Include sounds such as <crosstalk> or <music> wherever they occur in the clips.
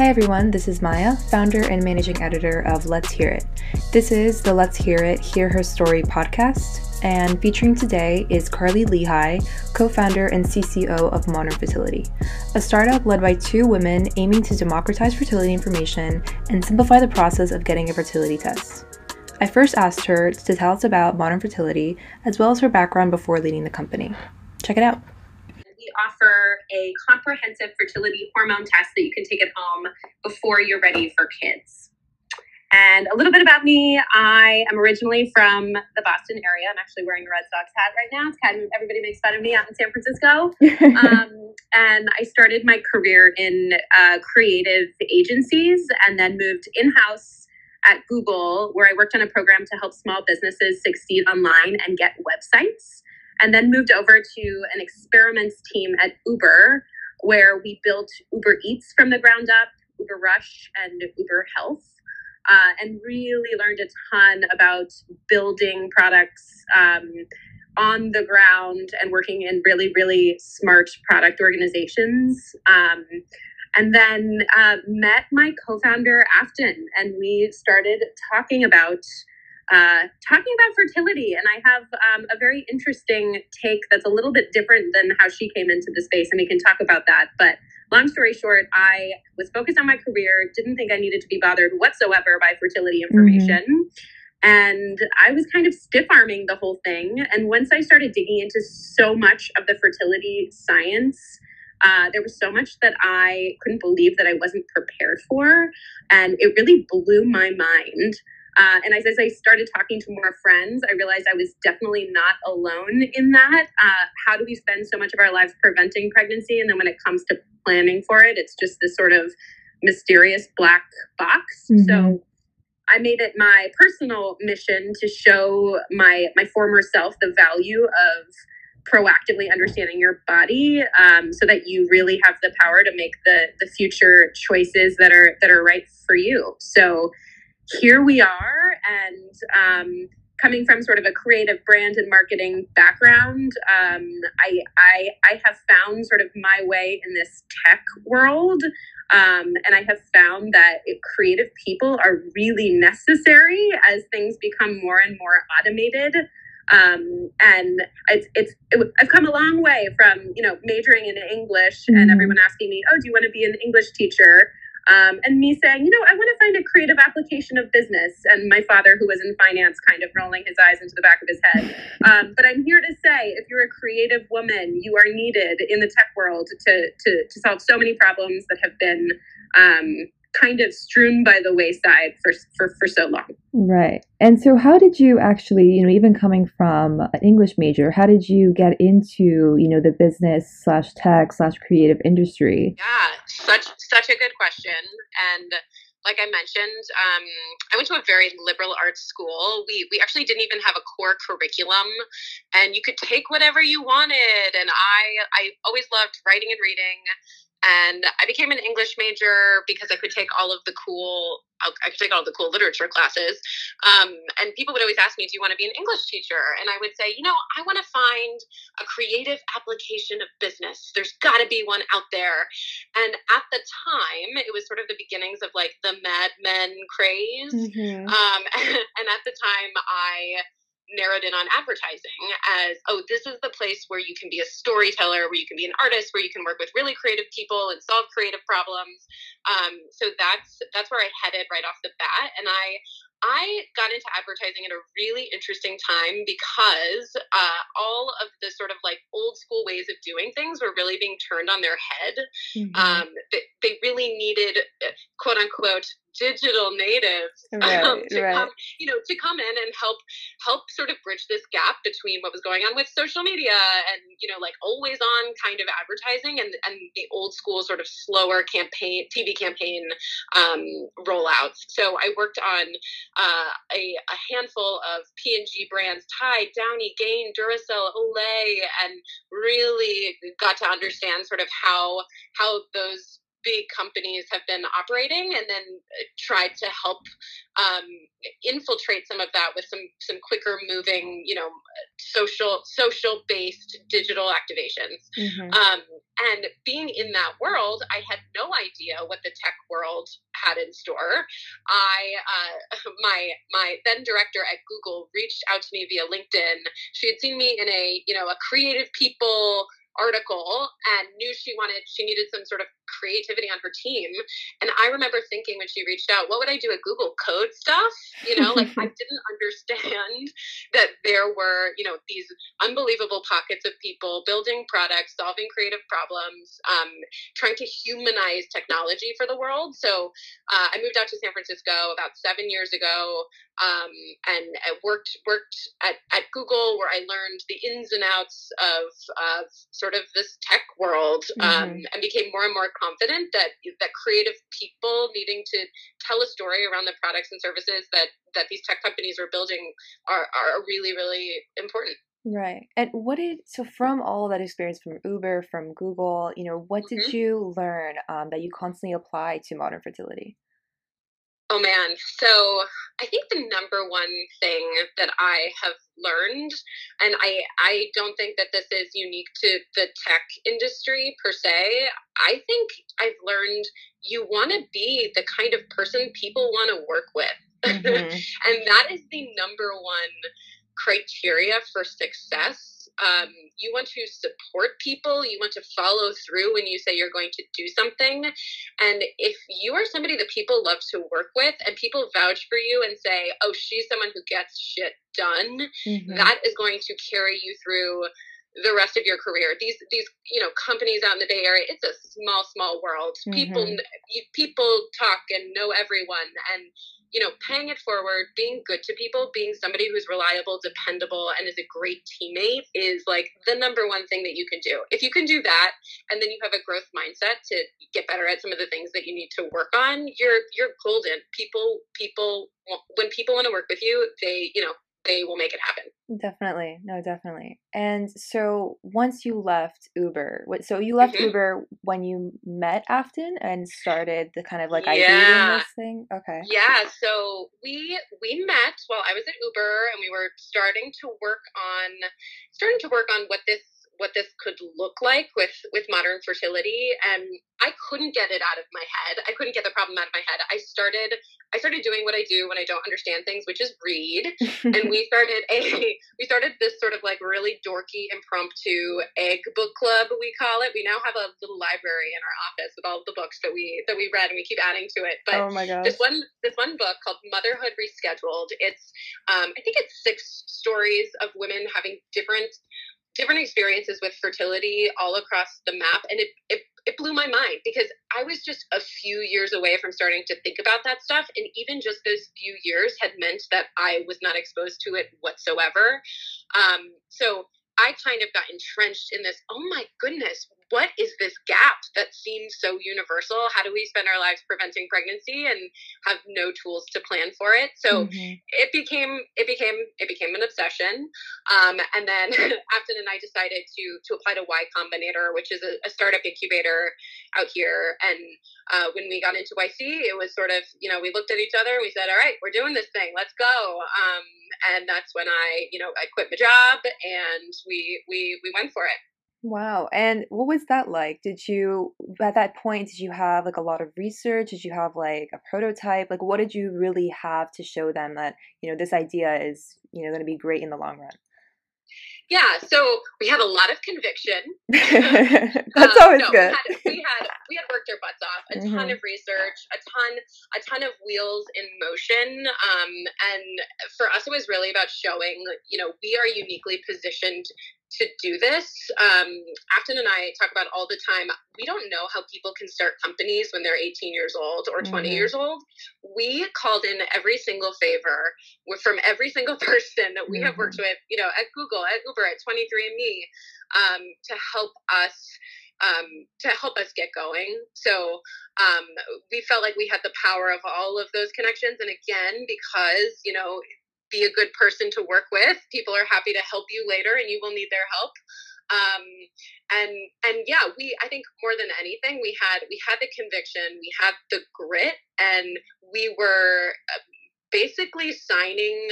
Hi everyone, this is Maya, founder and managing editor of Let's Hear It. This is the Let's Hear It, Hear Her Story podcast, and featuring today is Carly Leahy, co founder and CCO of Modern Fertility, a startup led by two women aiming to democratize fertility information and simplify the process of getting a fertility test. I first asked her to tell us about Modern Fertility as well as her background before leading the company. Check it out offer a comprehensive fertility hormone test that you can take at home before you're ready for kids. And a little bit about me I am originally from the Boston area. I'm actually wearing a Red Sox hat right now. It's kind of everybody makes fun of me out in San Francisco. <laughs> um, and I started my career in uh, creative agencies and then moved in house at Google, where I worked on a program to help small businesses succeed online and get websites and then moved over to an experiments team at Uber, where we built Uber Eats from the ground up, Uber Rush, and Uber Health. Uh, and really learned a ton about building products um, on the ground and working in really, really smart product organizations. Um, and then uh, met my co founder, Afton, and we started talking about uh, talking about fertility. And I have um, a very interesting take that's a little bit different than how she came into the space, and we can talk about that. But long story short, I was focused on my career, didn't think I needed to be bothered whatsoever by fertility mm-hmm. information. Mm-hmm. And I was kind of stiff arming the whole thing. And once I started digging into so much of the fertility science, uh, there was so much that I couldn't believe that I wasn't prepared for. And it really blew my mind. Uh, and as, as I started talking to more friends, I realized I was definitely not alone in that. Uh, how do we spend so much of our lives preventing pregnancy? And then when it comes to planning for it, it's just this sort of mysterious black box. Mm-hmm. So I made it my personal mission to show my my former self the value of proactively understanding your body um, so that you really have the power to make the the future choices that are that are right for you so here we are and um, coming from sort of a creative brand and marketing background um, I, I, I have found sort of my way in this tech world um, and i have found that creative people are really necessary as things become more and more automated um, and it's, it's it, I've come a long way from you know majoring in English mm-hmm. and everyone asking me, oh, do you want to be an English teacher? Um, and me saying, you know, I want to find a creative application of business. And my father, who was in finance, kind of rolling his eyes into the back of his head. Um, but I'm here to say, if you're a creative woman, you are needed in the tech world to to, to solve so many problems that have been um, kind of strewn by the wayside for, for, for so long. Right. And so how did you actually, you know, even coming from an English major, how did you get into, you know, the business slash tech slash creative industry? Yeah, such such a good question. And like I mentioned, um, I went to a very liberal arts school. We we actually didn't even have a core curriculum, and you could take whatever you wanted. And I I always loved writing and reading. And I became an English major because I could take all of the cool, I could take all the cool literature classes. Um, and people would always ask me, Do you want to be an English teacher? And I would say, You know, I want to find a creative application of business. There's got to be one out there. And at the time, it was sort of the beginnings of like the Mad Men craze. Mm-hmm. Um, <laughs> and at the time, I narrowed in on advertising as oh this is the place where you can be a storyteller where you can be an artist where you can work with really creative people and solve creative problems um, so that's that's where i headed right off the bat and i I got into advertising at a really interesting time because uh, all of the sort of like old school ways of doing things were really being turned on their head. Mm-hmm. Um, they, they really needed, quote unquote, digital natives <laughs> right, um, to right. come, you know, to come in and help help sort of bridge this gap between what was going on with social media and you know, like always on kind of advertising and and the old school sort of slower campaign TV campaign um, rollouts. So I worked on uh, a, a handful of P and G brands: Tide, Downy, Gain, Duracell, Olay, and really got to understand sort of how how those big companies have been operating and then uh, tried to help um, infiltrate some of that with some some quicker moving you know social social based digital activations mm-hmm. um, and being in that world, I had no idea what the tech world had in store. I, uh, <laughs> my my then director at Google reached out to me via LinkedIn. She had seen me in a you know a creative people article and knew she wanted she needed some sort of creativity on her team. And i remember thinking when she reached out what would i do at google code stuff? You know like i <laughs> didn't understand that there were you know these unbelievable pockets of people building products solving creative problems um, trying to humanize technology for the world. So uh, i moved out to san francisco about seven years ago um, and I worked worked at, at Google where I learned the ins and outs of, of sort of this tech world um, mm-hmm. and became more and more confident that that creative people needing to tell a story around the products and services that that these tech companies are building are, are really really important. Right. And what did so from all that experience from Uber, from Google, you know, what mm-hmm. did you learn um, that you constantly apply to modern fertility? Oh man. So I think the number one thing that I have learned, and I I don't think that this is unique to the tech industry per se. I think I've learned you want to be the kind of person people want to work with. <laughs> Mm-hmm. and that is the number one criteria for success um, you want to support people you want to follow through when you say you're going to do something and if you are somebody that people love to work with and people vouch for you and say oh she's someone who gets shit done mm-hmm. that is going to carry you through the rest of your career. These these you know companies out in the Bay Area, it's a small small world. Mm-hmm. People people talk and know everyone, and you know, paying it forward, being good to people, being somebody who's reliable, dependable, and is a great teammate is like the number one thing that you can do. If you can do that, and then you have a growth mindset to get better at some of the things that you need to work on, you're you're golden. People people when people want to work with you, they you know they will make it happen. Definitely. No, definitely. And so once you left Uber, so you left mm-hmm. Uber when you met Afton and started the kind of like idea this thing? Okay. Yeah. So we we met while I was at Uber and we were starting to work on starting to work on what this what this could look like with with modern fertility and i couldn't get it out of my head. I couldn't get the problem out of my head. I started i started doing what i do when i don't understand things which is read. And <laughs> we started a <laughs> we started this sort of like really dorky impromptu egg book club we call it. We now have a little library in our office with all the books that we that we read and we keep adding to it. But oh my gosh. this one this one book called motherhood rescheduled it's um, i think it's six stories of women having different different experiences with fertility all across the map and it, it it blew my mind because I was just a few years away from starting to think about that stuff. And even just those few years had meant that I was not exposed to it whatsoever. Um, so I kind of got entrenched in this oh my goodness, what is this gap that seems so universal? How do we spend our lives preventing pregnancy and have no tools to plan for it? So mm-hmm. it became it became it became an obsession. Um, and then <laughs> Afton and I decided to to apply to Y Combinator, which is a, a startup incubator out here. And uh, when we got into YC, it was sort of you know we looked at each other and we said, all right, we're doing this thing, let's go. Um, and that's when I you know I quit my job and we we we went for it. Wow. And what was that like? Did you at that point did you have like a lot of research? Did you have like a prototype? Like what did you really have to show them that, you know, this idea is, you know, going to be great in the long run? Yeah, so we had a lot of conviction. <laughs> That's um, always no, good. We had, we had, we had worked our butts off. A mm-hmm. ton of research, a ton a ton of wheels in motion. Um, and for us, it was really about showing, you know, we are uniquely positioned to do this. Um, Afton and I talk about all the time. We don't know how people can start companies when they're 18 years old or 20 mm-hmm. years old. We called in every single favor from every <laughs> single person that we mm-hmm. have worked mm-hmm. with, you know, at Google, at Uber, at 23andMe, um, to help us. Um, to help us get going. So um, we felt like we had the power of all of those connections. And again, because, you know, be a good person to work with. People are happy to help you later, and you will need their help. Um, and and yeah, we I think more than anything, we had we had the conviction, we had the grit, and we were. Uh, basically signing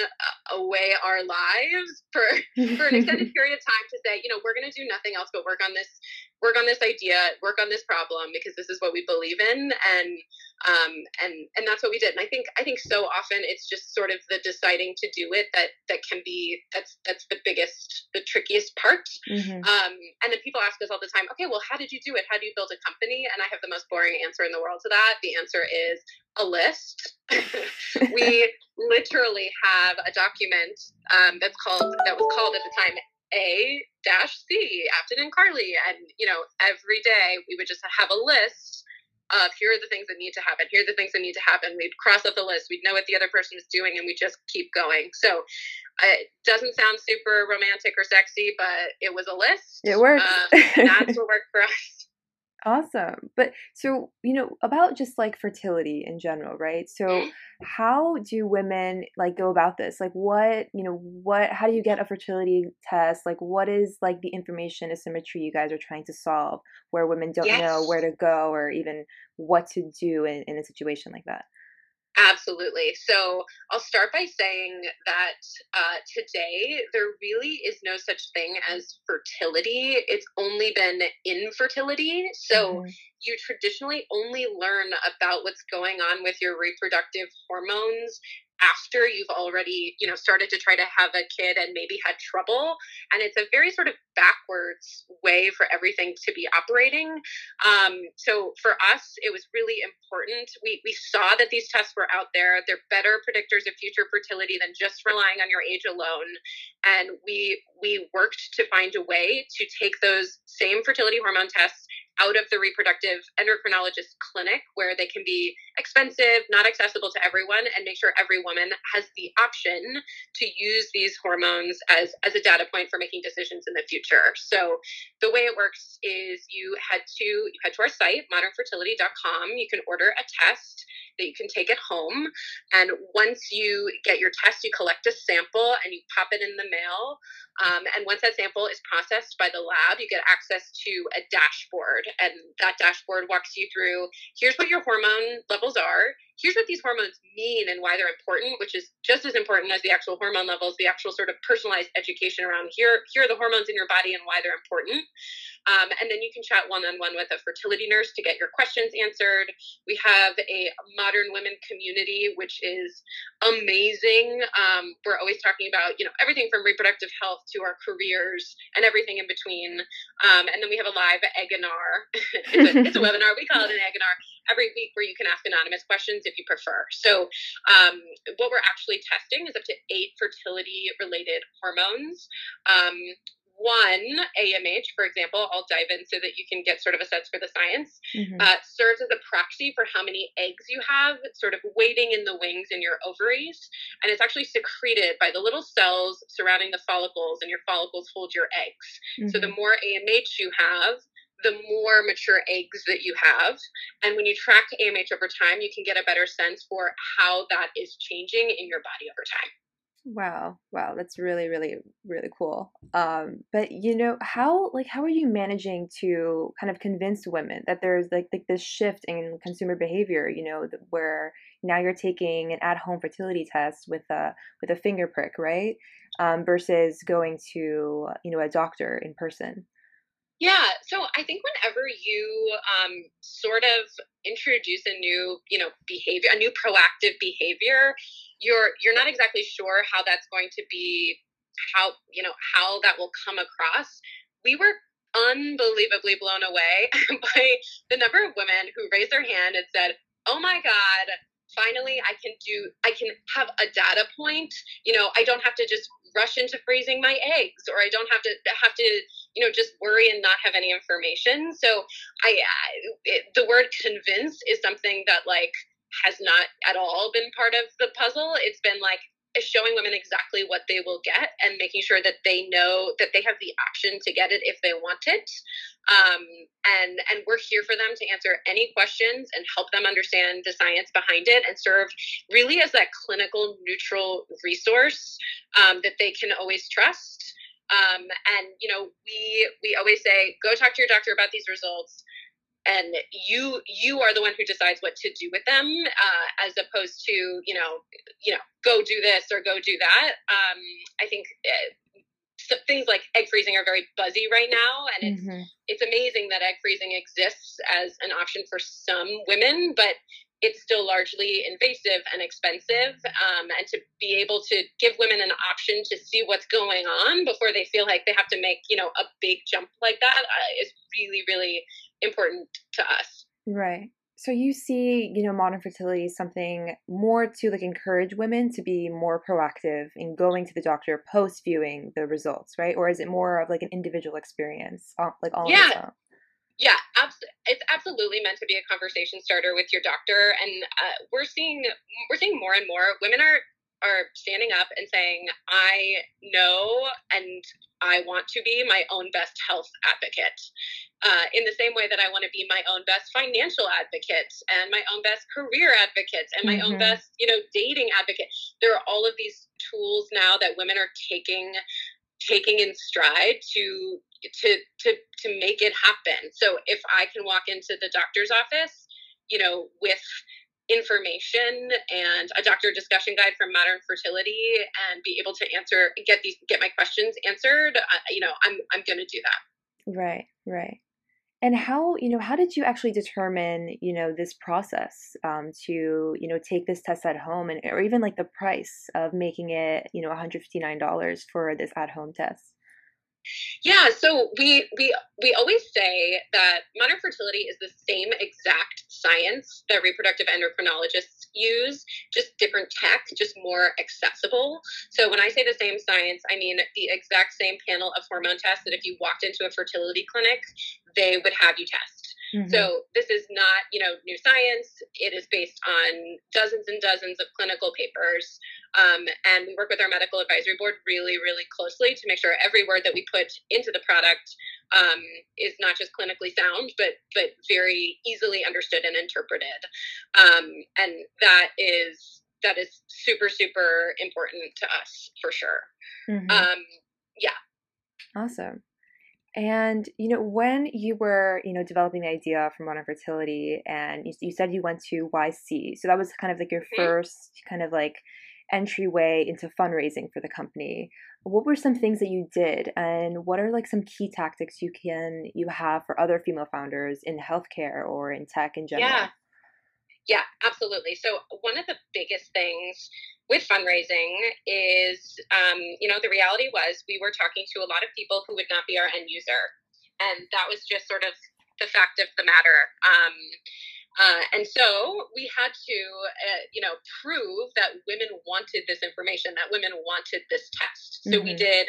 away our lives for <laughs> for an extended period of time to say, you know, we're going to do nothing else but work on this work on this idea, work on this problem because this is what we believe in and um and and that's what we did. And I think I think so often it's just sort of the deciding to do it that that can be that's that's the biggest the trickiest part. Mm-hmm. Um and then people ask us all the time, "Okay, well, how did you do it? How do you build a company?" And I have the most boring answer in the world to that. The answer is a list. <laughs> we literally have a document um, that's called that was called at the time A dash C Afton and Carly, and you know every day we would just have a list of here are the things that need to happen. Here are the things that need to happen. We'd cross off the list. We'd know what the other person was doing, and we just keep going. So it doesn't sound super romantic or sexy, but it was a list. It worked. Um, that's what worked for us. Awesome. But so, you know, about just like fertility in general, right? So, mm-hmm. how do women like go about this? Like what, you know, what how do you get a fertility test? Like what is like the information asymmetry you guys are trying to solve where women don't yes. know where to go or even what to do in, in a situation like that? Absolutely. So I'll start by saying that uh, today there really is no such thing as fertility. It's only been infertility. So mm-hmm. you traditionally only learn about what's going on with your reproductive hormones after you've already you know started to try to have a kid and maybe had trouble and it's a very sort of backwards way for everything to be operating. Um, so for us it was really important. We, we saw that these tests were out there. They're better predictors of future fertility than just relying on your age alone. And we we worked to find a way to take those same fertility hormone tests out of the reproductive endocrinologist clinic where they can be expensive, not accessible to everyone, and make sure every woman has the option to use these hormones as, as a data point for making decisions in the future. So the way it works is you head to you head to our site, modernfertility.com. You can order a test that you can take at home. And once you get your test, you collect a sample and you pop it in the mail. Um, and once that sample is processed by the lab, you get access to a dashboard. And that dashboard walks you through here's what your hormone levels are, here's what these hormones mean and why they're important, which is just as important as the actual hormone levels, the actual sort of personalized education around here, here are the hormones in your body and why they're important. Um, and then you can chat one on one with a fertility nurse to get your questions answered. We have a modern women community, which is amazing. Um, we're always talking about, you know, everything from reproductive health to our careers and everything in between. Um, and then we have a live Eginar. <laughs> it's, a, it's a <laughs> webinar. We call it an Eginar every week where you can ask anonymous questions if you prefer. So, um, what we're actually testing is up to eight fertility related hormones. One AMH, for example, I'll dive in so that you can get sort of a sense for the science, mm-hmm. uh, serves as a proxy for how many eggs you have, sort of waiting in the wings in your ovaries. And it's actually secreted by the little cells surrounding the follicles, and your follicles hold your eggs. Mm-hmm. So the more AMH you have, the more mature eggs that you have. And when you track AMH over time, you can get a better sense for how that is changing in your body over time. Wow, wow, that's really, really, really cool. Um, but you know, how like how are you managing to kind of convince women that there's like like this shift in consumer behavior? You know, where now you're taking an at-home fertility test with a with a finger prick, right? Um, versus going to you know a doctor in person. Yeah, so I think whenever you um, sort of introduce a new, you know, behavior, a new proactive behavior, you're you're not exactly sure how that's going to be, how you know how that will come across. We were unbelievably blown away <laughs> by the number of women who raised their hand and said, "Oh my God, finally I can do I can have a data point. You know, I don't have to just rush into freezing my eggs or I don't have to have to you know just worry and not have any information. So I, it, the word convince is something that like has not at all been part of the puzzle. It's been like showing women exactly what they will get and making sure that they know that they have the option to get it if they want it. Um, and and we're here for them to answer any questions and help them understand the science behind it and serve really as that clinical neutral resource um, that they can always trust. Um, and you know we we always say go talk to your doctor about these results and you you are the one who decides what to do with them uh, as opposed to you know you know go do this or go do that um, i think uh, so things like egg freezing are very buzzy right now and it's mm-hmm. it's amazing that egg freezing exists as an option for some women but it's still largely invasive and expensive um, and to be able to give women an option to see what's going on before they feel like they have to make you know a big jump like that uh, is really really important to us. Right. So you see you know modern fertility is something more to like encourage women to be more proactive in going to the doctor post viewing the results right? Or is it more of like an individual experience like all yeah. yeah, abs- it's absolutely meant to be a conversation starter with your doctor, and uh, we're seeing we're seeing more and more women are are standing up and saying, "I know and I want to be my own best health advocate." Uh, in the same way that I want to be my own best financial advocate and my own best career advocate and my mm-hmm. own best, you know, dating advocate. There are all of these tools now that women are taking taking in stride to to to to make it happen. So if I can walk into the doctor's office, you know, with information and a doctor discussion guide from modern fertility and be able to answer get these get my questions answered uh, you know i'm i'm going to do that. Right right. And how you know how did you actually determine you know this process um, to you know take this test at home and or even like the price of making it you know $159 for this at home test yeah, so we we we always say that modern fertility is the same exact science that reproductive endocrinologists use, just different tech, just more accessible. So when I say the same science, I mean the exact same panel of hormone tests that if you walked into a fertility clinic, they would have you test. Mm-hmm. So this is not, you know, new science. It is based on dozens and dozens of clinical papers. Um, and we work with our medical advisory board really, really closely to make sure every word that we put into the product um, is not just clinically sound, but but very easily understood and interpreted. Um, and that is that is super, super important to us for sure. Mm-hmm. Um, yeah. Awesome. And you know, when you were you know developing the idea for modern fertility, and you, you said you went to YC, so that was kind of like your mm-hmm. first kind of like entryway into fundraising for the company. What were some things that you did, and what are like some key tactics you can you have for other female founders in healthcare or in tech in general? Yeah, yeah, absolutely. So one of the biggest things with fundraising is, um, you know, the reality was we were talking to a lot of people who would not be our end user. And that was just sort of the fact of the matter. Um, uh, and so we had to, uh, you know, prove that women wanted this information, that women wanted this test. So mm-hmm. we did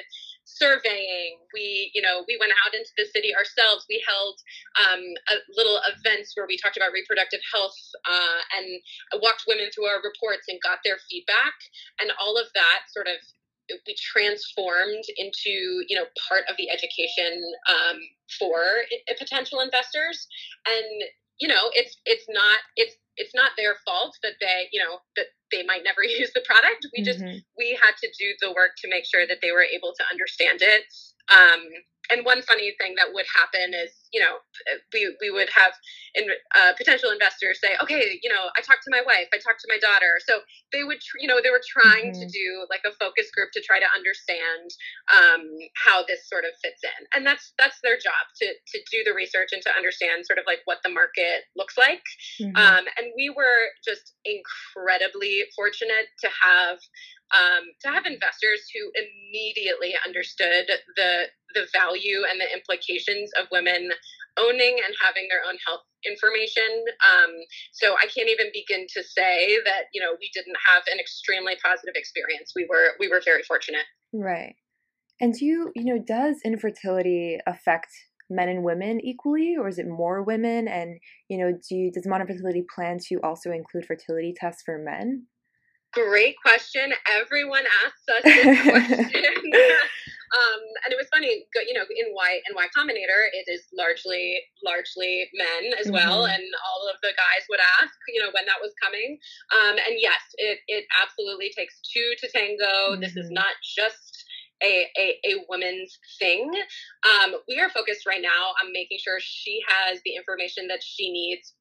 surveying. We, you know, we went out into the city ourselves. We held um, a little events where we talked about reproductive health uh, and walked women through our reports and got their feedback. And all of that sort of we transformed into you know part of the education um, for potential investors and you know it's it's not it's it's not their fault that they you know that they might never <laughs> use the product. We just mm-hmm. we had to do the work to make sure that they were able to understand it. Um, and one funny thing that would happen is, you know, we, we would have in, uh, potential investors say, okay, you know, I talked to my wife, I talked to my daughter. So they would, tr- you know, they were trying mm-hmm. to do like a focus group to try to understand um, how this sort of fits in. And that's, that's their job to, to do the research and to understand sort of like what the market looks like. Mm-hmm. Um, and we were just incredibly fortunate to have um, to have investors who immediately understood the the value and the implications of women owning and having their own health information. Um, so I can't even begin to say that you know we didn't have an extremely positive experience. We were we were very fortunate. Right. And do you you know does infertility affect men and women equally or is it more women and you know do you, does modern fertility plan to also include fertility tests for men Great question. Everyone asks us this <laughs> question. um, and it was funny, you know, in Y and Y Combinator, it is largely largely men as mm-hmm. well, and all of the guys would ask, you know, when that was coming. Um, and yes, it it absolutely takes two to tango. Mm-hmm. This is mm-hmm. not just a, a, a woman's thing. Um, we are focused right now on making sure she has the information that she needs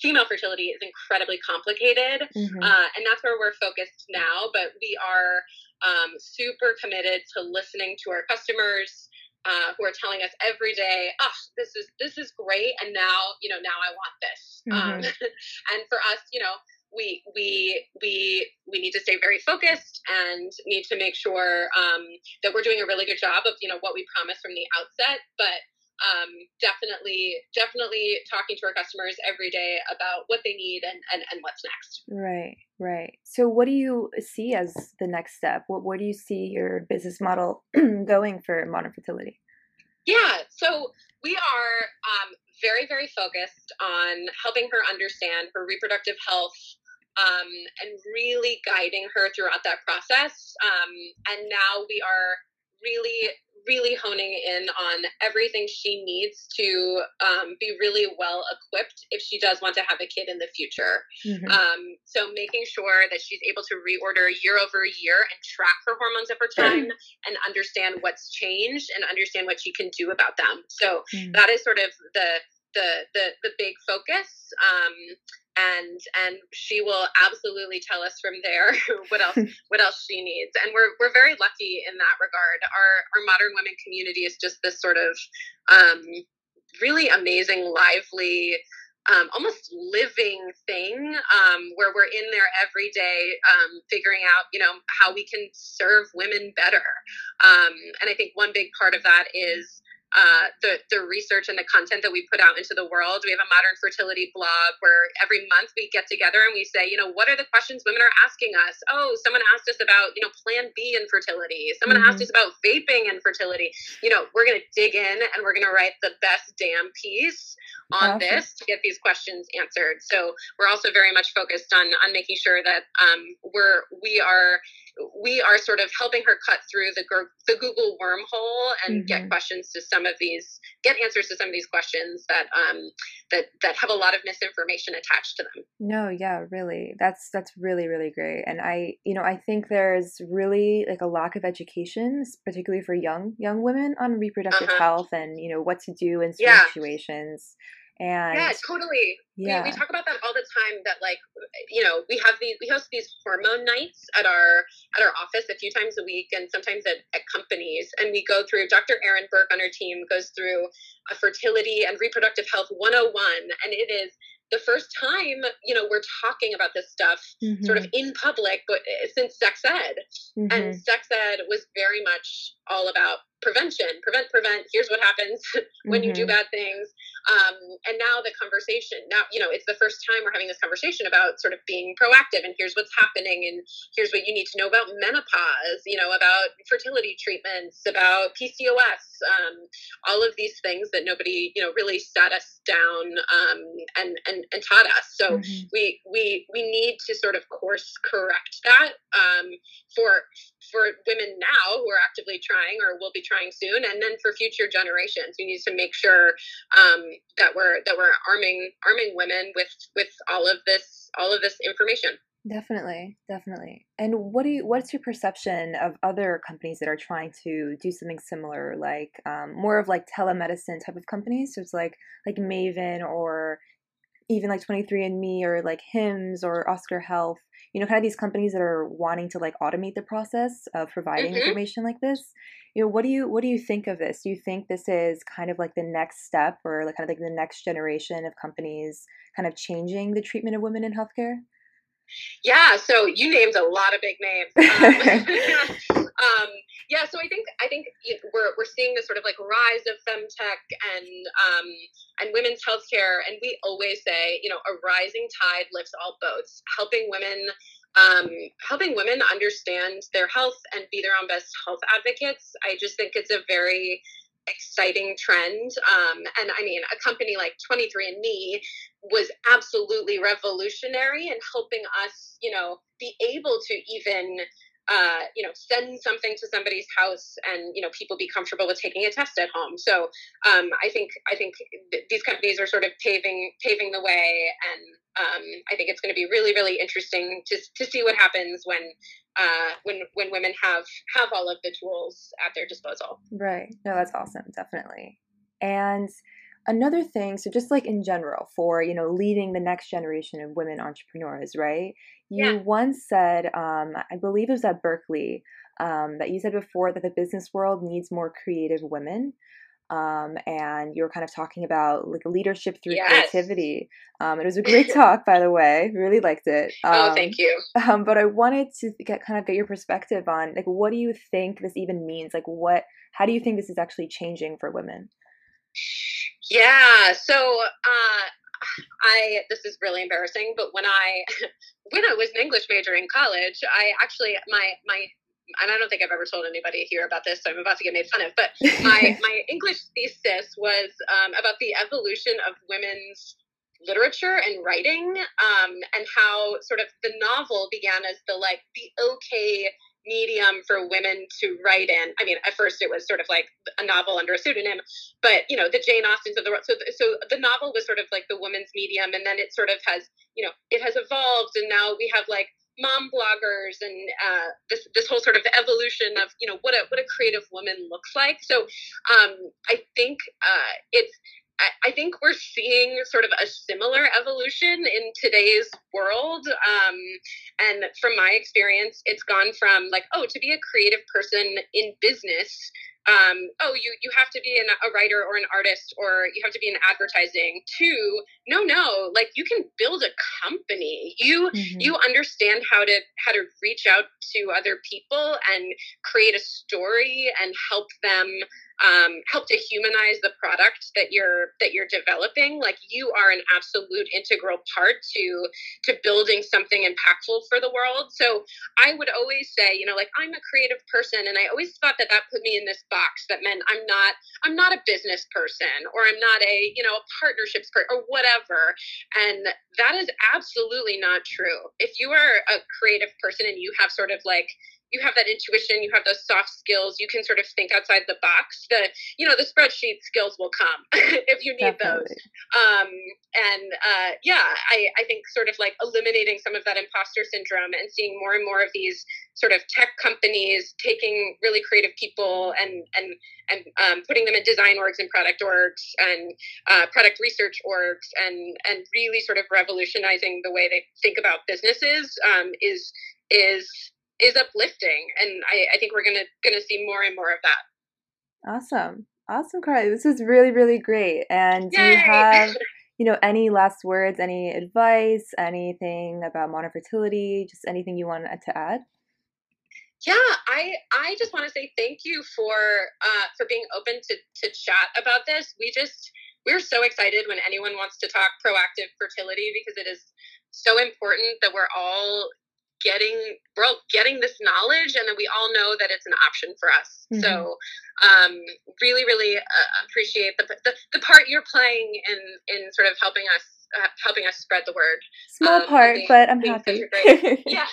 female fertility is incredibly complicated, mm-hmm. uh, and that's where we're focused now. But we are um, super committed to listening to our customers. Uh, who are telling us every day, "Oh, this is this is great," and now you know now I want this. Um, mm-hmm. Um, <laughs> and for us, you know, we we we we need to stay very focused and need to make sure um, that we're doing a really good job of you know what we promised from the outset, but um, definitely definitely talking to our customers every day about what they need and, and, and what's next. Right right. So what do you see as the next step? What, where do you see your business model <clears throat> going for modern fertility? Yeah so we are um, very very focused on helping her understand her reproductive health um, and really guiding her throughout that process. Um, and now we are really really honing in on everything she needs to um, be really well equipped if she does want to have a kid in the future. Mm-hmm. Um, so making sure that she's able to reorder year over year and track her hormones over time and understand what's changed and understand what she can do about them. So mm-hmm. that is sort of the the the, the big focus. Um, and and she will absolutely tell us from there <laughs> what else <laughs> what else she needs. And we're we're very lucky in that regard. Our our modern women community is just this sort of um, really amazing lively um, almost living thing um, where we're in there every day um, figuring out you know how we can serve women better. Um, and i think one big part of that is uh, the the research and the content that we put out into the world. We have a modern fertility blog where every month we get together and we say, you know, what are the questions women are asking us? Oh, someone asked us about you know Plan B infertility. Someone mm-hmm. asked us about vaping infertility. You know, we're gonna dig in and we're gonna write the best damn piece on this to get these questions answered. So we're also very much focused on on making sure that um, we're we are we are sort of helping her cut through the the Google wormhole and mm-hmm. get questions to some of these, get answers to some of these questions that um that that have a lot of misinformation attached to them. No, yeah, really, that's that's really really great, and I you know I think there's really like a lack of education, particularly for young young women on reproductive uh-huh. health and you know what to do in certain yeah. situations. And yeah, totally. Yeah. We, we talk about that all the time that like, you know, we have these, we host these hormone nights at our, at our office a few times a week and sometimes at, at companies. And we go through, Dr. Aaron Burke on our team goes through a fertility and reproductive health 101. And it is the first time, you know, we're talking about this stuff mm-hmm. sort of in public, but eh, since sex ed. Mm-hmm. And sex ed was very much all about prevention prevent prevent here's what happens <laughs> when mm-hmm. you do mm-hmm. bad things um, and now the conversation now you know it's the first time we're having this conversation about sort of being proactive and here's what's happening and here's what you need to know about menopause you know about fertility treatments about pcos um, all of these things that nobody you know really sat us down um, and, and and taught us so mm-hmm. we we we need to sort of course correct that um, for for women now who are actively trying or will be trying soon, and then for future generations, we need to make sure um, that we're that we're arming arming women with with all of this all of this information. Definitely, definitely. And what do you? What's your perception of other companies that are trying to do something similar, like um, more of like telemedicine type of companies? So it's like like Maven or even like 23andMe or like Hims or Oscar Health you know, kind of these companies that are wanting to like automate the process of providing mm-hmm. information like this. You know, what do you what do you think of this? Do you think this is kind of like the next step or like kind of like the next generation of companies kind of changing the treatment of women in healthcare? Yeah, so you named a lot of big names. Um, <laughs> <laughs> <laughs> um, yeah, so I think I think we're we're seeing this sort of like rise of femtech and um, and women's healthcare, and we always say, you know, a rising tide lifts all boats, helping women. Um, helping women understand their health and be their own best health advocates. I just think it's a very exciting trend. Um, and I mean, a company like 23andMe was absolutely revolutionary in helping us, you know, be able to even uh, you know, send something to somebody's house and you know people be comfortable with taking a test at home. So um, I think I think th- these companies are sort of paving paving the way, and um, I think it's going to be really really interesting to to see what happens when uh, when when women have have all of the tools at their disposal. Right. No, that's awesome. Definitely. And another thing, so just like in general, for you know leading the next generation of women entrepreneurs, right? You Yeah. once said, um, I believe it was at Berkeley, um, that you said before that the business world needs more creative women. Um, and you were kind of talking about like leadership through Yes. creativity. Um, it was a great <laughs> talk, by the way. Really liked it. oh, Um, thank you. <laughs> um, but I wanted to get kind of get your perspective on like what do you think this even means? Like what how do you think this is actually changing for women? Yeah. So uh, I this is really embarrassing, but when I <laughs> when I was an English major in college, I actually my my and I don't think I've ever told anybody here about this, so I'm about to get made fun of. But my <laughs> my English thesis was um, about the evolution of women's literature and writing, um, and how sort of the novel began as the like the okay medium for women to write in. I mean, at first it was sort of like a novel under a pseudonym, but you know, the Jane Austens of the world. So, so the novel was sort of like the woman's medium, and then it sort of has, you know, it has evolved, and now we have like mom bloggers and uh, this this whole sort of evolution of you know what a what a creative woman looks like. So um, I think uh, it's I, I think we're seeing sort of a similar evolution in today's world. Um, and from my experience, it's gone from like, oh, to be a creative person in business, um, oh, you you have to be an, a writer or an artist or you have to be in advertising. To no, no, like you can build a company. You Mhm. you understand how to how to reach out to other people and create a story and help them um, help to humanize the product that you're that you're developing like you are an absolute integral part to to building something impactful for the world. So i would always say you know like i'm a creative person and i always thought that that put me in this box that meant i'm not i'm not a business person or i'm not a you know a partnerships person or whatever. And that is absolutely not true. If you are a creative person and you have sort of like you have that intuition, you have those soft skills, you can sort of think outside the box. The you know the spreadsheet skills will come <laughs> if you need those. Um, and uh, yeah, I, I think sort of like eliminating some of that imposter syndrome and seeing more and more of these sort of tech companies taking really creative people and and and um, putting them in design orgs and product orgs and uh, product research orgs and and really sort of revolutionizing the way they think about businesses um, is is is uplifting and I, I think we're gonna gonna see more and more of that Awesome. Awesome, Carly. This is really, really great. And do you have, <laughs> you know, any last words, any advice, anything about modern fertility, just anything you wanted to add? yeah i i just want to say thank you for uh for being open to to chat about this we just we're so excited when anyone wants to talk proactive fertility because it is so important that we're all getting we're all getting this knowledge and that we all know that it's an option for us. Mhm. so um really really uh, appreciate the, the the part you're playing in in sort of helping us uh, helping us spread the word. Small Um, part, being- but I'm happy. <laughs> yeah.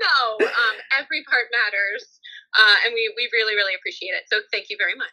No um every part matters uh and we we really really appreciate it. So thank you very much